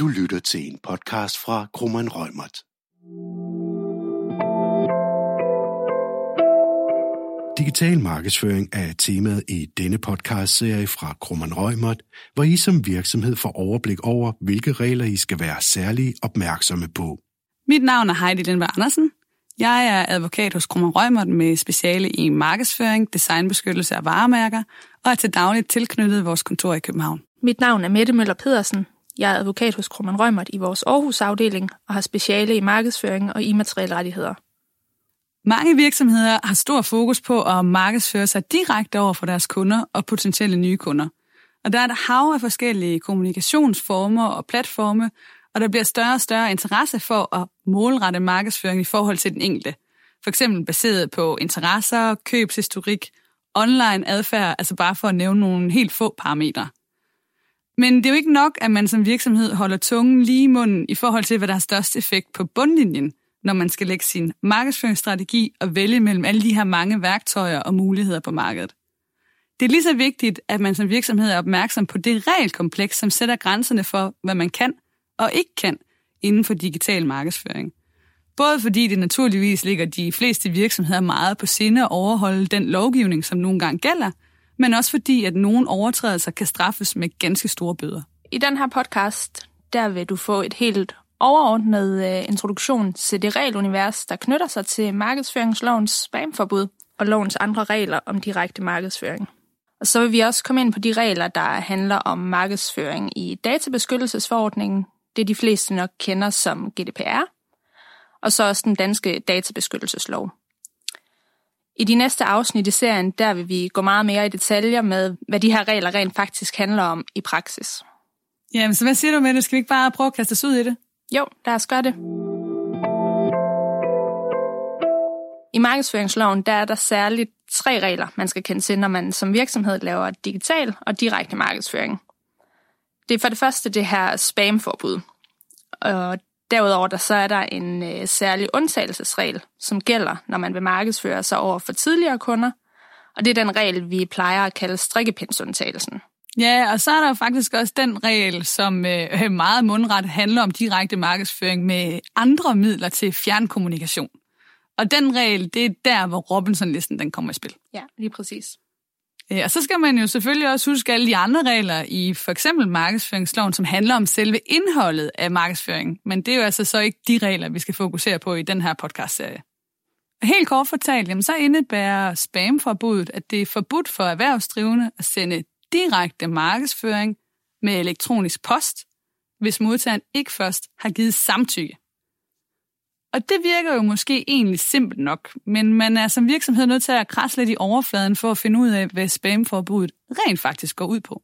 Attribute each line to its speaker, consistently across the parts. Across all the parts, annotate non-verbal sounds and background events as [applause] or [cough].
Speaker 1: Du lytter til en podcast fra Krummeren Rømert. Digital markedsføring er temaet i denne podcast-serie fra Krummeren Rømert, hvor I som virksomhed får overblik over, hvilke regler I skal være særlig opmærksomme på.
Speaker 2: Mit navn er Heidi Lindberg Andersen. Jeg er advokat hos Krummer Rømert med speciale i markedsføring, designbeskyttelse af varemærker og er til dagligt tilknyttet vores kontor i København.
Speaker 3: Mit navn er Mette Møller Pedersen. Jeg er advokat hos Krummen Rømert i vores Aarhus-afdeling og har speciale i markedsføring og immaterielle rettigheder.
Speaker 2: Mange virksomheder har stor fokus på at markedsføre sig direkte over for deres kunder og potentielle nye kunder. Og der er et hav af forskellige kommunikationsformer og platforme, og der bliver større og større interesse for at målrette markedsføring i forhold til den enkelte. For eksempel baseret på interesser, købshistorik, online adfærd, altså bare for at nævne nogle helt få parametre. Men det er jo ikke nok, at man som virksomhed holder tungen lige i munden i forhold til, hvad der har størst effekt på bundlinjen, når man skal lægge sin markedsføringsstrategi og vælge mellem alle de her mange værktøjer og muligheder på markedet. Det er lige så vigtigt, at man som virksomhed er opmærksom på det regelkompleks, som sætter grænserne for, hvad man kan og ikke kan inden for digital markedsføring. Både fordi det naturligvis ligger de fleste virksomheder meget på sinde at overholde den lovgivning, som nogle gange gælder, men også fordi, at nogle overtrædelser kan straffes med ganske store bøder.
Speaker 3: I den her podcast, der vil du få et helt overordnet øh, introduktion til det regelunivers, der knytter sig til markedsføringslovens spamforbud og lovens andre regler om direkte markedsføring. Og så vil vi også komme ind på de regler, der handler om markedsføring i databeskyttelsesforordningen, det de fleste nok kender som GDPR, og så også den danske databeskyttelseslov. I de næste afsnit i serien, der vil vi gå meget mere i detaljer med, hvad de her regler rent faktisk handler om i praksis.
Speaker 2: Jamen, så hvad siger du med det? Skal vi ikke bare prøve at kaste os ud i det?
Speaker 3: Jo, lad os gøre det. I markedsføringsloven der er der særligt tre regler, man skal kende til, når man som virksomhed laver digital og direkte markedsføring. Det er for det første det her spamforbud. Og derudover der så er der en øh, særlig undtagelsesregel, som gælder, når man vil markedsføre sig over for tidligere kunder. Og det er den regel, vi plejer at kalde strikkepindsundtagelsen.
Speaker 2: Ja, og så er der jo faktisk også den regel, som øh, meget mundret handler om direkte markedsføring med andre midler til fjernkommunikation. Og den regel, det er der, hvor Robinson-listen den kommer i spil.
Speaker 3: Ja, lige præcis.
Speaker 2: Og så skal man jo selvfølgelig også huske alle de andre regler i for eksempel markedsføringsloven, som handler om selve indholdet af markedsføring. Men det er jo altså så ikke de regler, vi skal fokusere på i den her podcastserie. Helt kort fortalt, jamen så indebærer spamforbuddet, at det er forbudt for erhvervsdrivende at sende direkte markedsføring med elektronisk post, hvis modtageren ikke først har givet samtykke. Og det virker jo måske egentlig simpelt nok, men man er som virksomhed nødt til at krasse lidt i overfladen for at finde ud af, hvad spamforbuddet rent faktisk går ud på.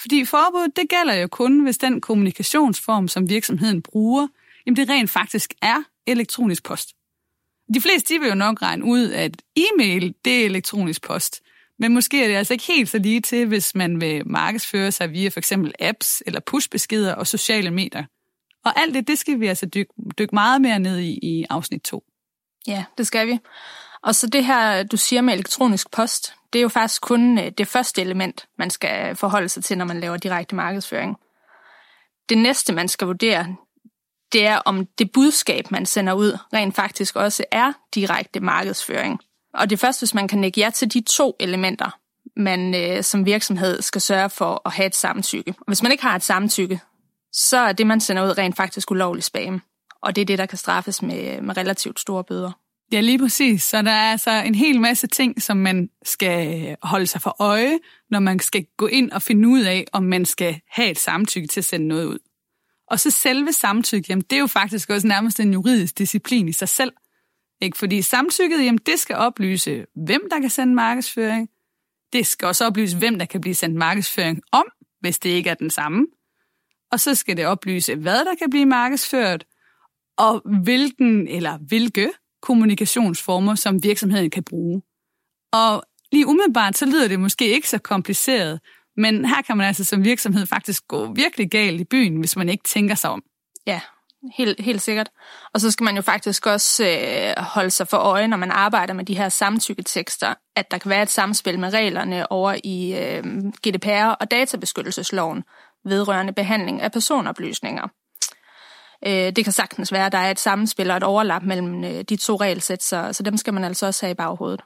Speaker 2: Fordi forbuddet, det gælder jo kun, hvis den kommunikationsform, som virksomheden bruger, jamen det rent faktisk er elektronisk post. De fleste de vil jo nok regne ud, at e-mail, det er elektronisk post. Men måske er det altså ikke helt så lige til, hvis man vil markedsføre sig via for eksempel apps eller pushbeskeder og sociale medier. Og alt det, det skal vi altså dykke, dykke meget mere ned i i afsnit 2.
Speaker 3: Ja, det skal vi. Og så det her, du siger med elektronisk post, det er jo faktisk kun øh, det første element, man skal forholde sig til, når man laver direkte markedsføring. Det næste, man skal vurdere, det er, om det budskab, man sender ud, rent faktisk også er direkte markedsføring. Og det er først, hvis man kan nikke ja til de to elementer, man øh, som virksomhed skal sørge for at have et samtykke. Og hvis man ikke har et samtykke, så er det, man sender ud, rent faktisk ulovlig spam. Og det er det, der kan straffes med, med relativt store bøder.
Speaker 2: Ja, lige præcis. Så der er altså en hel masse ting, som man skal holde sig for øje, når man skal gå ind og finde ud af, om man skal have et samtykke til at sende noget ud. Og så selve samtykke, jamen, det er jo faktisk også nærmest en juridisk disciplin i sig selv. Ikke? Fordi samtykket, jamen, det skal oplyse, hvem der kan sende markedsføring. Det skal også oplyse, hvem der kan blive sendt markedsføring om, hvis det ikke er den samme og så skal det oplyse, hvad der kan blive markedsført, og hvilken eller hvilke kommunikationsformer, som virksomheden kan bruge. Og lige umiddelbart, så lyder det måske ikke så kompliceret, men her kan man altså som virksomhed faktisk gå virkelig galt i byen, hvis man ikke tænker sig om.
Speaker 3: Ja, helt, helt sikkert. Og så skal man jo faktisk også øh, holde sig for øje, når man arbejder med de her samtykketekster, at der kan være et samspil med reglerne over i øh, GDPR og databeskyttelsesloven, vedrørende behandling af personoplysninger. Øh, det kan sagtens være, at der er et sammenspil og et overlap mellem øh, de to regelsæt, så, så dem skal man altså også have i baghovedet.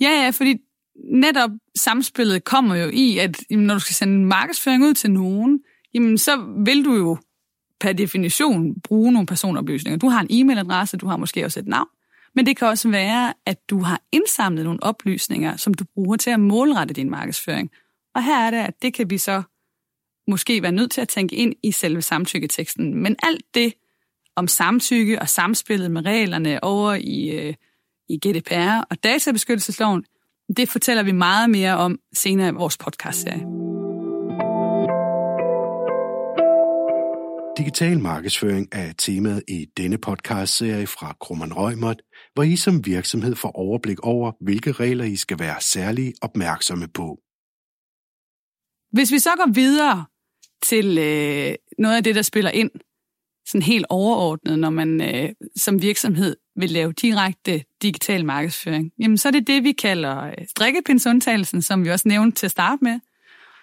Speaker 2: Ja, ja, fordi netop samspillet kommer jo i, at når du skal sende en markedsføring ud til nogen, jamen så vil du jo per definition bruge nogle personoplysninger. Du har en e-mailadresse, du har måske også et navn, men det kan også være, at du har indsamlet nogle oplysninger, som du bruger til at målrette din markedsføring. Og her er det, at det kan vi så måske være nødt til at tænke ind i selve samtykketeksten. Men alt det om samtykke og samspillet med reglerne over i, øh, i GDPR og databeskyttelsesloven, det fortæller vi meget mere om senere i vores podcastserie.
Speaker 1: Digital markedsføring er temaet i denne podcastserie fra Krummernd Røgmert, hvor I som virksomhed får overblik over, hvilke regler I skal være særlig opmærksomme på.
Speaker 2: Hvis vi så går videre til øh, noget af det, der spiller ind sådan helt overordnet, når man øh, som virksomhed vil lave direkte digital markedsføring, jamen så er det det, vi kalder øh, strikkepindsundtagelsen, som vi også nævnte til at starte med.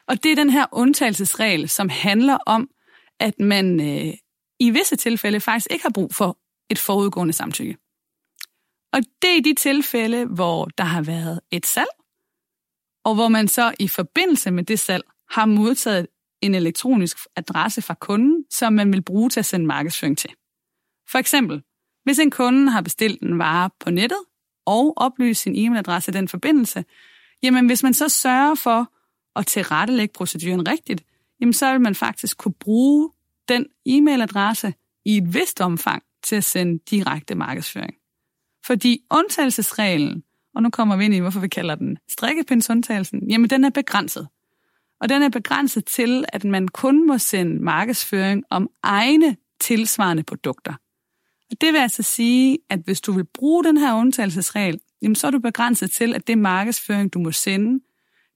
Speaker 2: Og det er den her undtagelsesregel, som handler om, at man øh, i visse tilfælde faktisk ikke har brug for et forudgående samtykke. Og det er i de tilfælde, hvor der har været et salg, og hvor man så i forbindelse med det salg har modtaget en elektronisk adresse fra kunden, som man vil bruge til at sende markedsføring til. For eksempel, hvis en kunde har bestilt en vare på nettet og oplyst sin e-mailadresse i den forbindelse, jamen hvis man så sørger for at tilrettelægge proceduren rigtigt, jamen så vil man faktisk kunne bruge den e-mailadresse i et vist omfang til at sende direkte markedsføring. Fordi undtagelsesreglen, og nu kommer vi ind i, hvorfor vi kalder den strikkepindsundtagelsen, jamen den er begrænset. Og den er begrænset til, at man kun må sende markedsføring om egne tilsvarende produkter. Og det vil altså sige, at hvis du vil bruge den her undtagelsesregel, jamen så er du begrænset til, at det markedsføring, du må sende,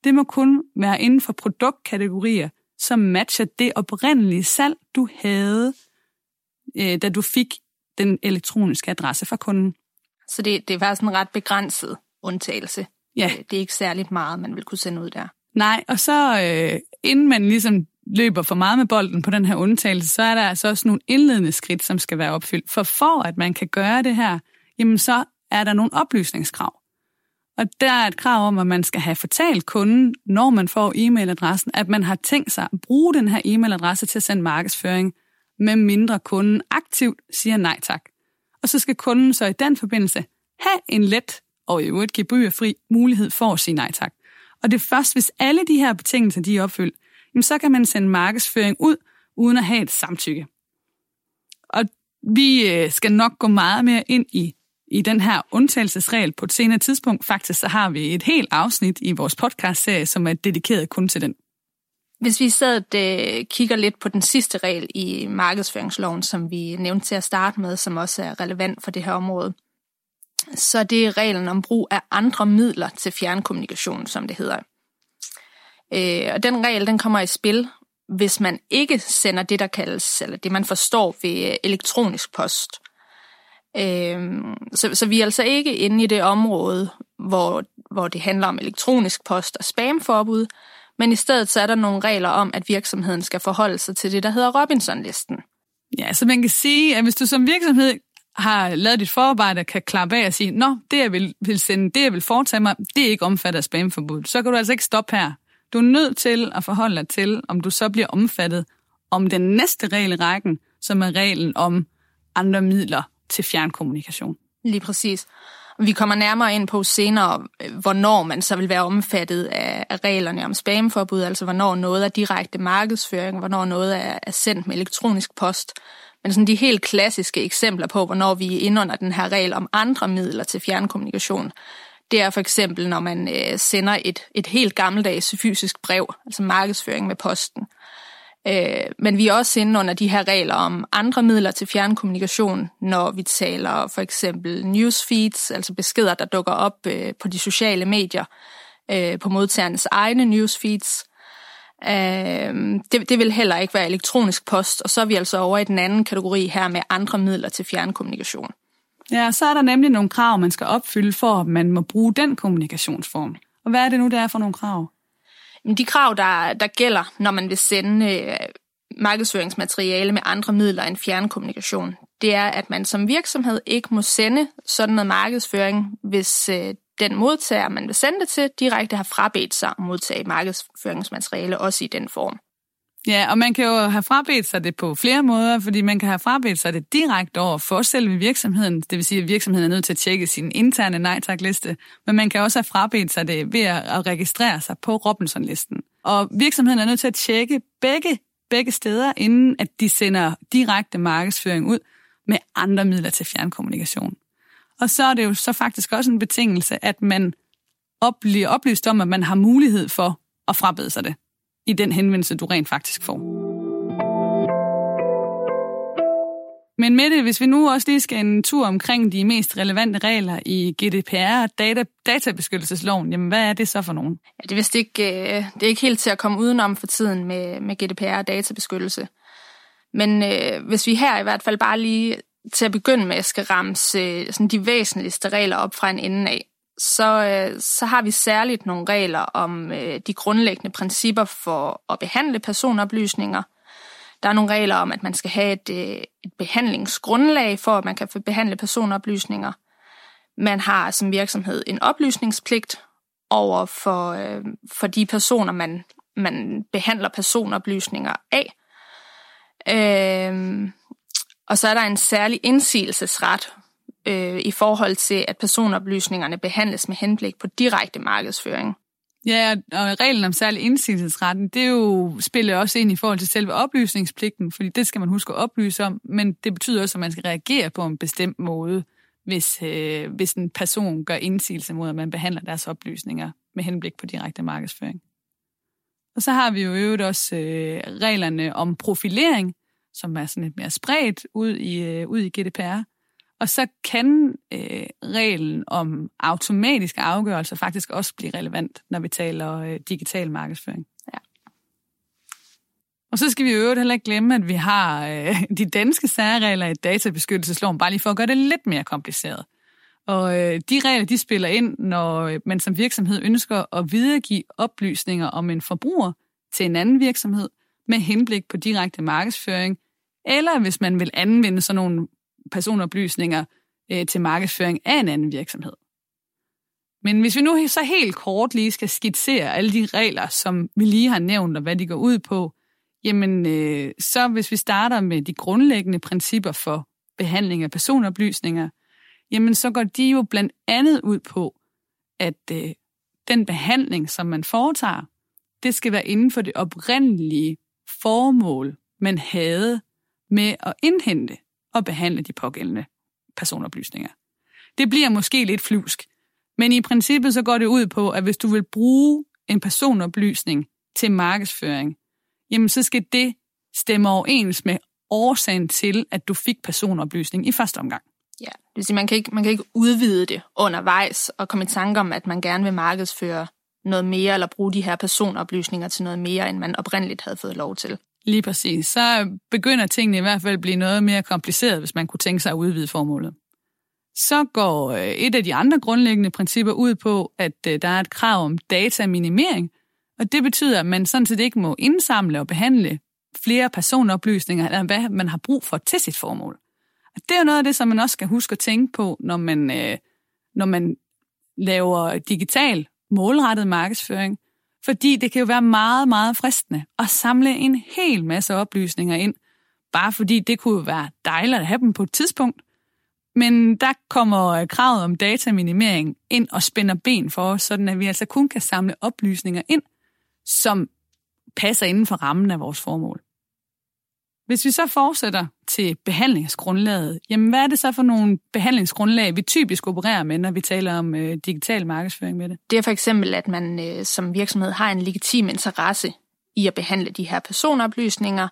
Speaker 2: det må kun være inden for produktkategorier, som matcher det oprindelige salg, du havde, øh, da du fik den elektroniske adresse fra kunden.
Speaker 3: Så det, det er faktisk en ret begrænset undtagelse.
Speaker 2: Ja.
Speaker 3: Øh, det er ikke særligt meget, man vil kunne sende ud der.
Speaker 2: Nej, og så øh, inden man ligesom løber for meget med bolden på den her undtagelse, så er der altså også nogle indledende skridt, som skal være opfyldt. For for at man kan gøre det her, jamen så er der nogle oplysningskrav. Og der er et krav om, at man skal have fortalt kunden, når man får e-mailadressen, at man har tænkt sig at bruge den her e-mailadresse til at sende markedsføring, med mindre kunden aktivt siger nej tak. Og så skal kunden så i den forbindelse have en let og i øvrigt gebyrfri mulighed for at sige nej tak. Og det er først, hvis alle de her betingelser de er opfyldt, så kan man sende markedsføring ud, uden at have et samtykke. Og vi øh, skal nok gå meget mere ind i i den her undtagelsesregel på et senere tidspunkt. Faktisk så har vi et helt afsnit i vores podcast-serie, som er dedikeret kun til den.
Speaker 3: Hvis vi sad øh, kigger lidt på den sidste regel i markedsføringsloven, som vi nævnte til at starte med, som også er relevant for det her område, så det er reglen om brug af andre midler til fjernkommunikation, som det hedder. Øh, og den regel, den kommer i spil, hvis man ikke sender det, der kaldes, eller det man forstår ved øh, elektronisk post. Øh, så, så vi er altså ikke inde i det område, hvor, hvor det handler om elektronisk post og spamforbud, men i stedet så er der nogle regler om, at virksomheden skal forholde sig til det, der hedder Robinson-listen.
Speaker 2: Ja, så man kan sige, at hvis du som virksomhed har lavet dit forarbejde, kan klappe af og sige, nå, det jeg vil, vil sende, det jeg vil foretage mig, det er ikke omfattet af spamforbud. Så kan du altså ikke stoppe her. Du er nødt til at forholde dig til, om du så bliver omfattet om den næste regel i rækken, som er reglen om andre midler til fjernkommunikation.
Speaker 3: Lige præcis. Vi kommer nærmere ind på senere, hvornår man så vil være omfattet af, reglerne om spamforbud, altså hvornår noget er direkte markedsføring, hvornår noget er, sendt med elektronisk post. Men sådan de helt klassiske eksempler på, hvornår vi er inde under den her regel om andre midler til fjernkommunikation, det er for eksempel, når man øh, sender et, et helt gammeldags fysisk brev, altså markedsføring med posten. Øh, men vi er også inde under de her regler om andre midler til fjernkommunikation, når vi taler for eksempel newsfeeds, altså beskeder, der dukker op øh, på de sociale medier, øh, på modtagernes egne newsfeeds. Det, det vil heller ikke være elektronisk post, og så er vi altså over i den anden kategori her med andre midler til fjernkommunikation.
Speaker 2: Ja, så er der nemlig nogle krav, man skal opfylde for, at man må bruge den kommunikationsform. Og hvad er det nu, der er for nogle krav?
Speaker 3: De krav, der, der gælder, når man vil sende øh, markedsføringsmateriale med andre midler end fjernkommunikation, det er, at man som virksomhed ikke må sende sådan noget markedsføring, hvis øh, den modtager, man vil sende det til, direkte har frabedt sig at modtage markedsføringsmateriale, også i den form.
Speaker 2: Ja, og man kan jo have frabedt sig det på flere måder, fordi man kan have frabedt sig det direkte over for selve virksomheden, det vil sige, at virksomheden er nødt til at tjekke sin interne nej tak liste, men man kan også have frabedt sig det ved at registrere sig på Robinson-listen. Og virksomheden er nødt til at tjekke begge, begge steder, inden at de sender direkte markedsføring ud med andre midler til fjernkommunikation. Og så er det jo så faktisk også en betingelse, at man bliver oplyst om, at man har mulighed for at frabede sig det i den henvendelse, du rent faktisk får. Men med det, hvis vi nu også lige skal en tur omkring de mest relevante regler i GDPR og data, databeskyttelsesloven, jamen hvad er det så for nogen?
Speaker 3: Ja, det, er vist ikke, øh, det er ikke helt til at komme udenom for tiden med, med GDPR og databeskyttelse. Men øh, hvis vi her i hvert fald bare lige til at begynde med skal ramse øh, sådan de væsentligste regler op fra en ende af, så, øh, så har vi særligt nogle regler om øh, de grundlæggende principper for at behandle personoplysninger. Der er nogle regler om, at man skal have et, et behandlingsgrundlag for, at man kan få behandle personoplysninger. Man har som virksomhed en oplysningspligt over for, for de personer, man, man behandler personoplysninger af. Øh, og så er der en særlig indsigelsesret øh, i forhold til, at personoplysningerne behandles med henblik på direkte markedsføring.
Speaker 2: Ja, og reglen om særlig indsigelsesretten, det er jo, spiller også ind i forhold til selve oplysningspligten, fordi det skal man huske at oplyse om, men det betyder også, at man skal reagere på en bestemt måde, hvis, øh, hvis en person gør indsigelse mod, at man behandler deres oplysninger med henblik på direkte markedsføring. Og så har vi jo øvrigt også øh, reglerne om profilering, som er sådan lidt mere spredt ud i, øh, ud i GDPR. Og så kan øh, reglen om automatiske afgørelser faktisk også blive relevant, når vi taler øh, digital markedsføring. Ja. Og så skal vi jo heller ikke glemme, at vi har øh, [laughs] de danske særregler i databeskyttelsesloven, bare lige for at gøre det lidt mere kompliceret. Og øh, de regler, de spiller ind, når man som virksomhed ønsker at videregive oplysninger om en forbruger til en anden virksomhed med henblik på direkte markedsføring, eller hvis man vil anvende sådan nogle personoplysninger øh, til markedsføring af en anden virksomhed. Men hvis vi nu så helt kort lige skal skitsere alle de regler, som vi lige har nævnt, og hvad de går ud på, jamen øh, så hvis vi starter med de grundlæggende principper for behandling af personoplysninger, jamen så går de jo blandt andet ud på, at øh, den behandling, som man foretager, det skal være inden for det oprindelige formål, man havde med at indhente og behandle de pågældende personoplysninger. Det bliver måske lidt flusk, men i princippet så går det ud på, at hvis du vil bruge en personoplysning til markedsføring, jamen så skal det stemme overens med årsagen til, at du fik personoplysning i første omgang.
Speaker 3: Ja, det vil sige, man kan, ikke, man kan ikke udvide det undervejs og komme i tanke om, at man gerne vil markedsføre noget mere, eller bruge de her personoplysninger til noget mere, end man oprindeligt havde fået lov til.
Speaker 2: Lige præcis. Så begynder tingene i hvert fald at blive noget mere kompliceret, hvis man kunne tænke sig at udvide formålet. Så går øh, et af de andre grundlæggende principper ud på, at øh, der er et krav om dataminimering, og det betyder, at man sådan set ikke må indsamle og behandle flere personoplysninger, eller hvad man har brug for til sit formål. Og det er noget af det, som man også skal huske at tænke på, når man, øh, når man laver digital målrettet markedsføring, fordi det kan jo være meget, meget fristende at samle en hel masse oplysninger ind, bare fordi det kunne være dejligt at have dem på et tidspunkt. Men der kommer øh, kravet om dataminimering ind og spænder ben for os, sådan at vi altså kun kan samle oplysninger ind, som passer inden for rammen af vores formål. Hvis vi så fortsætter til behandlingsgrundlaget, jamen hvad er det så for nogle behandlingsgrundlag, vi typisk opererer med, når vi taler om øh, digital markedsføring med det?
Speaker 3: Det er for eksempel, at man øh, som virksomhed har en legitim interesse i at behandle de her personoplysninger,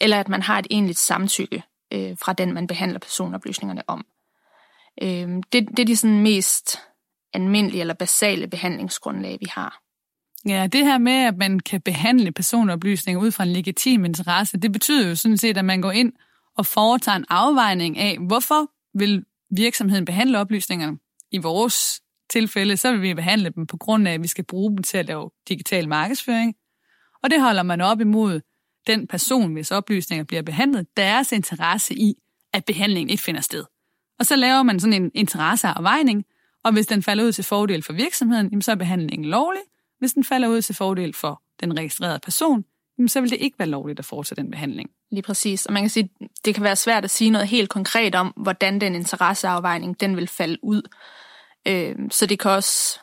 Speaker 3: eller at man har et egentligt samtykke øh, fra den, man behandler personoplysningerne om. Øh, det, det er de sådan mest almindelige eller basale behandlingsgrundlag, vi har.
Speaker 2: Ja, det her med, at man kan behandle personoplysninger ud fra en legitim interesse, det betyder jo sådan set, at man går ind og foretager en afvejning af, hvorfor vil virksomheden behandle oplysningerne? I vores tilfælde, så vil vi behandle dem på grund af, at vi skal bruge dem til at lave digital markedsføring. Og det holder man op imod den person, hvis oplysninger bliver behandlet, deres interesse i, at behandlingen ikke finder sted. Og så laver man sådan en interesseafvejning, og hvis den falder ud til fordel for virksomheden, så er behandlingen lovlig. Hvis den falder ud til fordel for den registrerede person, så vil det ikke være lovligt at fortsætte den behandling.
Speaker 3: Lige præcis. Og man kan sige, det kan være svært at sige noget helt konkret om, hvordan den interesseafvejning den vil falde ud. Øh, så det kan også,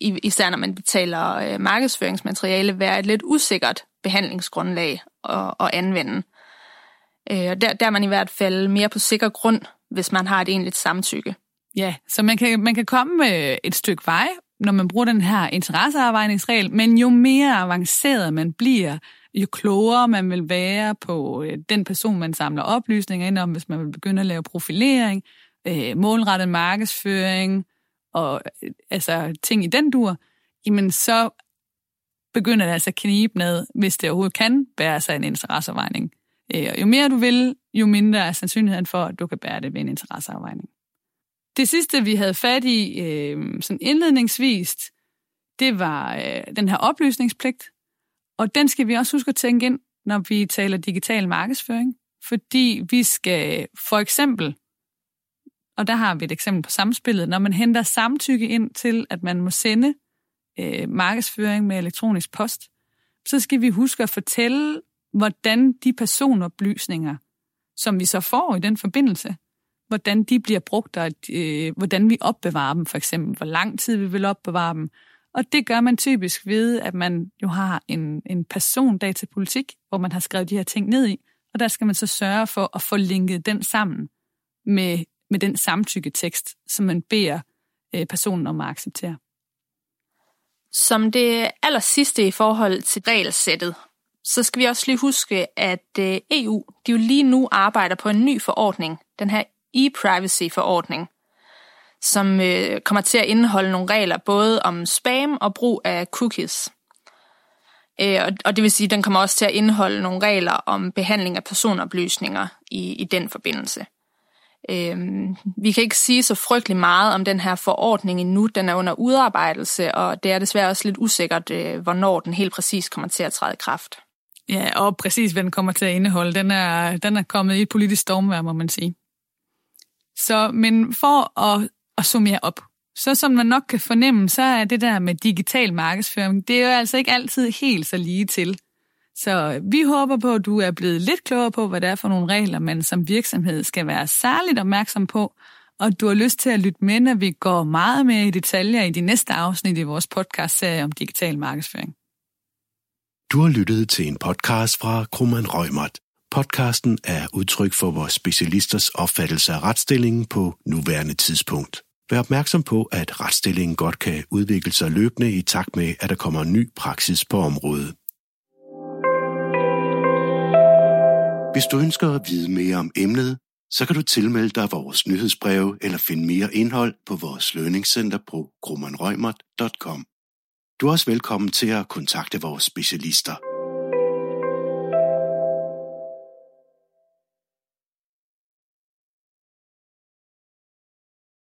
Speaker 3: især når man betaler øh, markedsføringsmateriale, være et lidt usikkert behandlingsgrundlag at, at anvende. Øh, og der, der er man i hvert fald mere på sikker grund, hvis man har et egentligt samtykke.
Speaker 2: Ja, så man kan, man kan komme med et stykke vej, når man bruger den her interesseafvejningsregel, men jo mere avanceret man bliver, jo klogere man vil være på øh, den person, man samler oplysninger ind om, hvis man vil begynde at lave profilering, øh, målrettet markedsføring og øh, altså ting i den dur, jamen så begynder det altså at knibe med, hvis det overhovedet kan bære sig en interesseafvejning. Øh, og jo mere du vil, jo mindre er sandsynligheden for, at du kan bære det ved en interesseafvejning. Det sidste, vi havde fat i øh, sådan indledningsvist, det var øh, den her oplysningspligt. Og den skal vi også huske at tænke ind, når vi taler digital markedsføring. Fordi vi skal for eksempel, og der har vi et eksempel på samspillet, når man henter samtykke ind til, at man må sende øh, markedsføring med elektronisk post, så skal vi huske at fortælle, hvordan de personoplysninger, som vi så får i den forbindelse, hvordan de bliver brugt, og øh, hvordan vi opbevarer dem, for eksempel, hvor lang tid vi vil opbevare dem. Og det gør man typisk ved, at man jo har en, en persondatapolitik, hvor man har skrevet de her ting ned i, og der skal man så sørge for at få linket den sammen med, med den samtykketekst, som man beder øh, personen om at acceptere.
Speaker 3: Som det aller sidste i forhold til regelsættet, så skal vi også lige huske, at øh, EU de jo lige nu arbejder på en ny forordning, den her e-privacy-forordning, som øh, kommer til at indeholde nogle regler både om spam og brug af cookies. Øh, og, og det vil sige, at den kommer også til at indeholde nogle regler om behandling af personoplysninger i, i den forbindelse. Øh, vi kan ikke sige så frygtelig meget om den her forordning endnu. Den er under udarbejdelse, og det er desværre også lidt usikkert, øh, hvornår den helt præcis kommer til at træde i kraft.
Speaker 2: Ja, og præcis hvad den kommer til at indeholde. Den er, den er kommet i et politisk stormvær, må man sige. Så, men for at, at summere op, så som man nok kan fornemme, så er det der med digital markedsføring, det er jo altså ikke altid helt så lige til. Så øh, vi håber på, at du er blevet lidt klogere på, hvad det er for nogle regler, man som virksomhed skal være særligt opmærksom på, og du har lyst til at lytte med, når vi går meget mere i detaljer i de næste afsnit i vores podcastserie om digital markedsføring.
Speaker 1: Du har lyttet til en podcast fra Krummeren Røgmert. Podcasten er udtryk for vores specialisters opfattelse af retsstillingen på nuværende tidspunkt. Vær opmærksom på, at retsstillingen godt kan udvikle sig løbende i takt med, at der kommer ny praksis på området. Hvis du ønsker at vide mere om emnet, så kan du tilmelde dig vores nyhedsbreve eller finde mere indhold på vores lønningscenter på grummanrøgmert.com. Du er også velkommen til at kontakte vores specialister.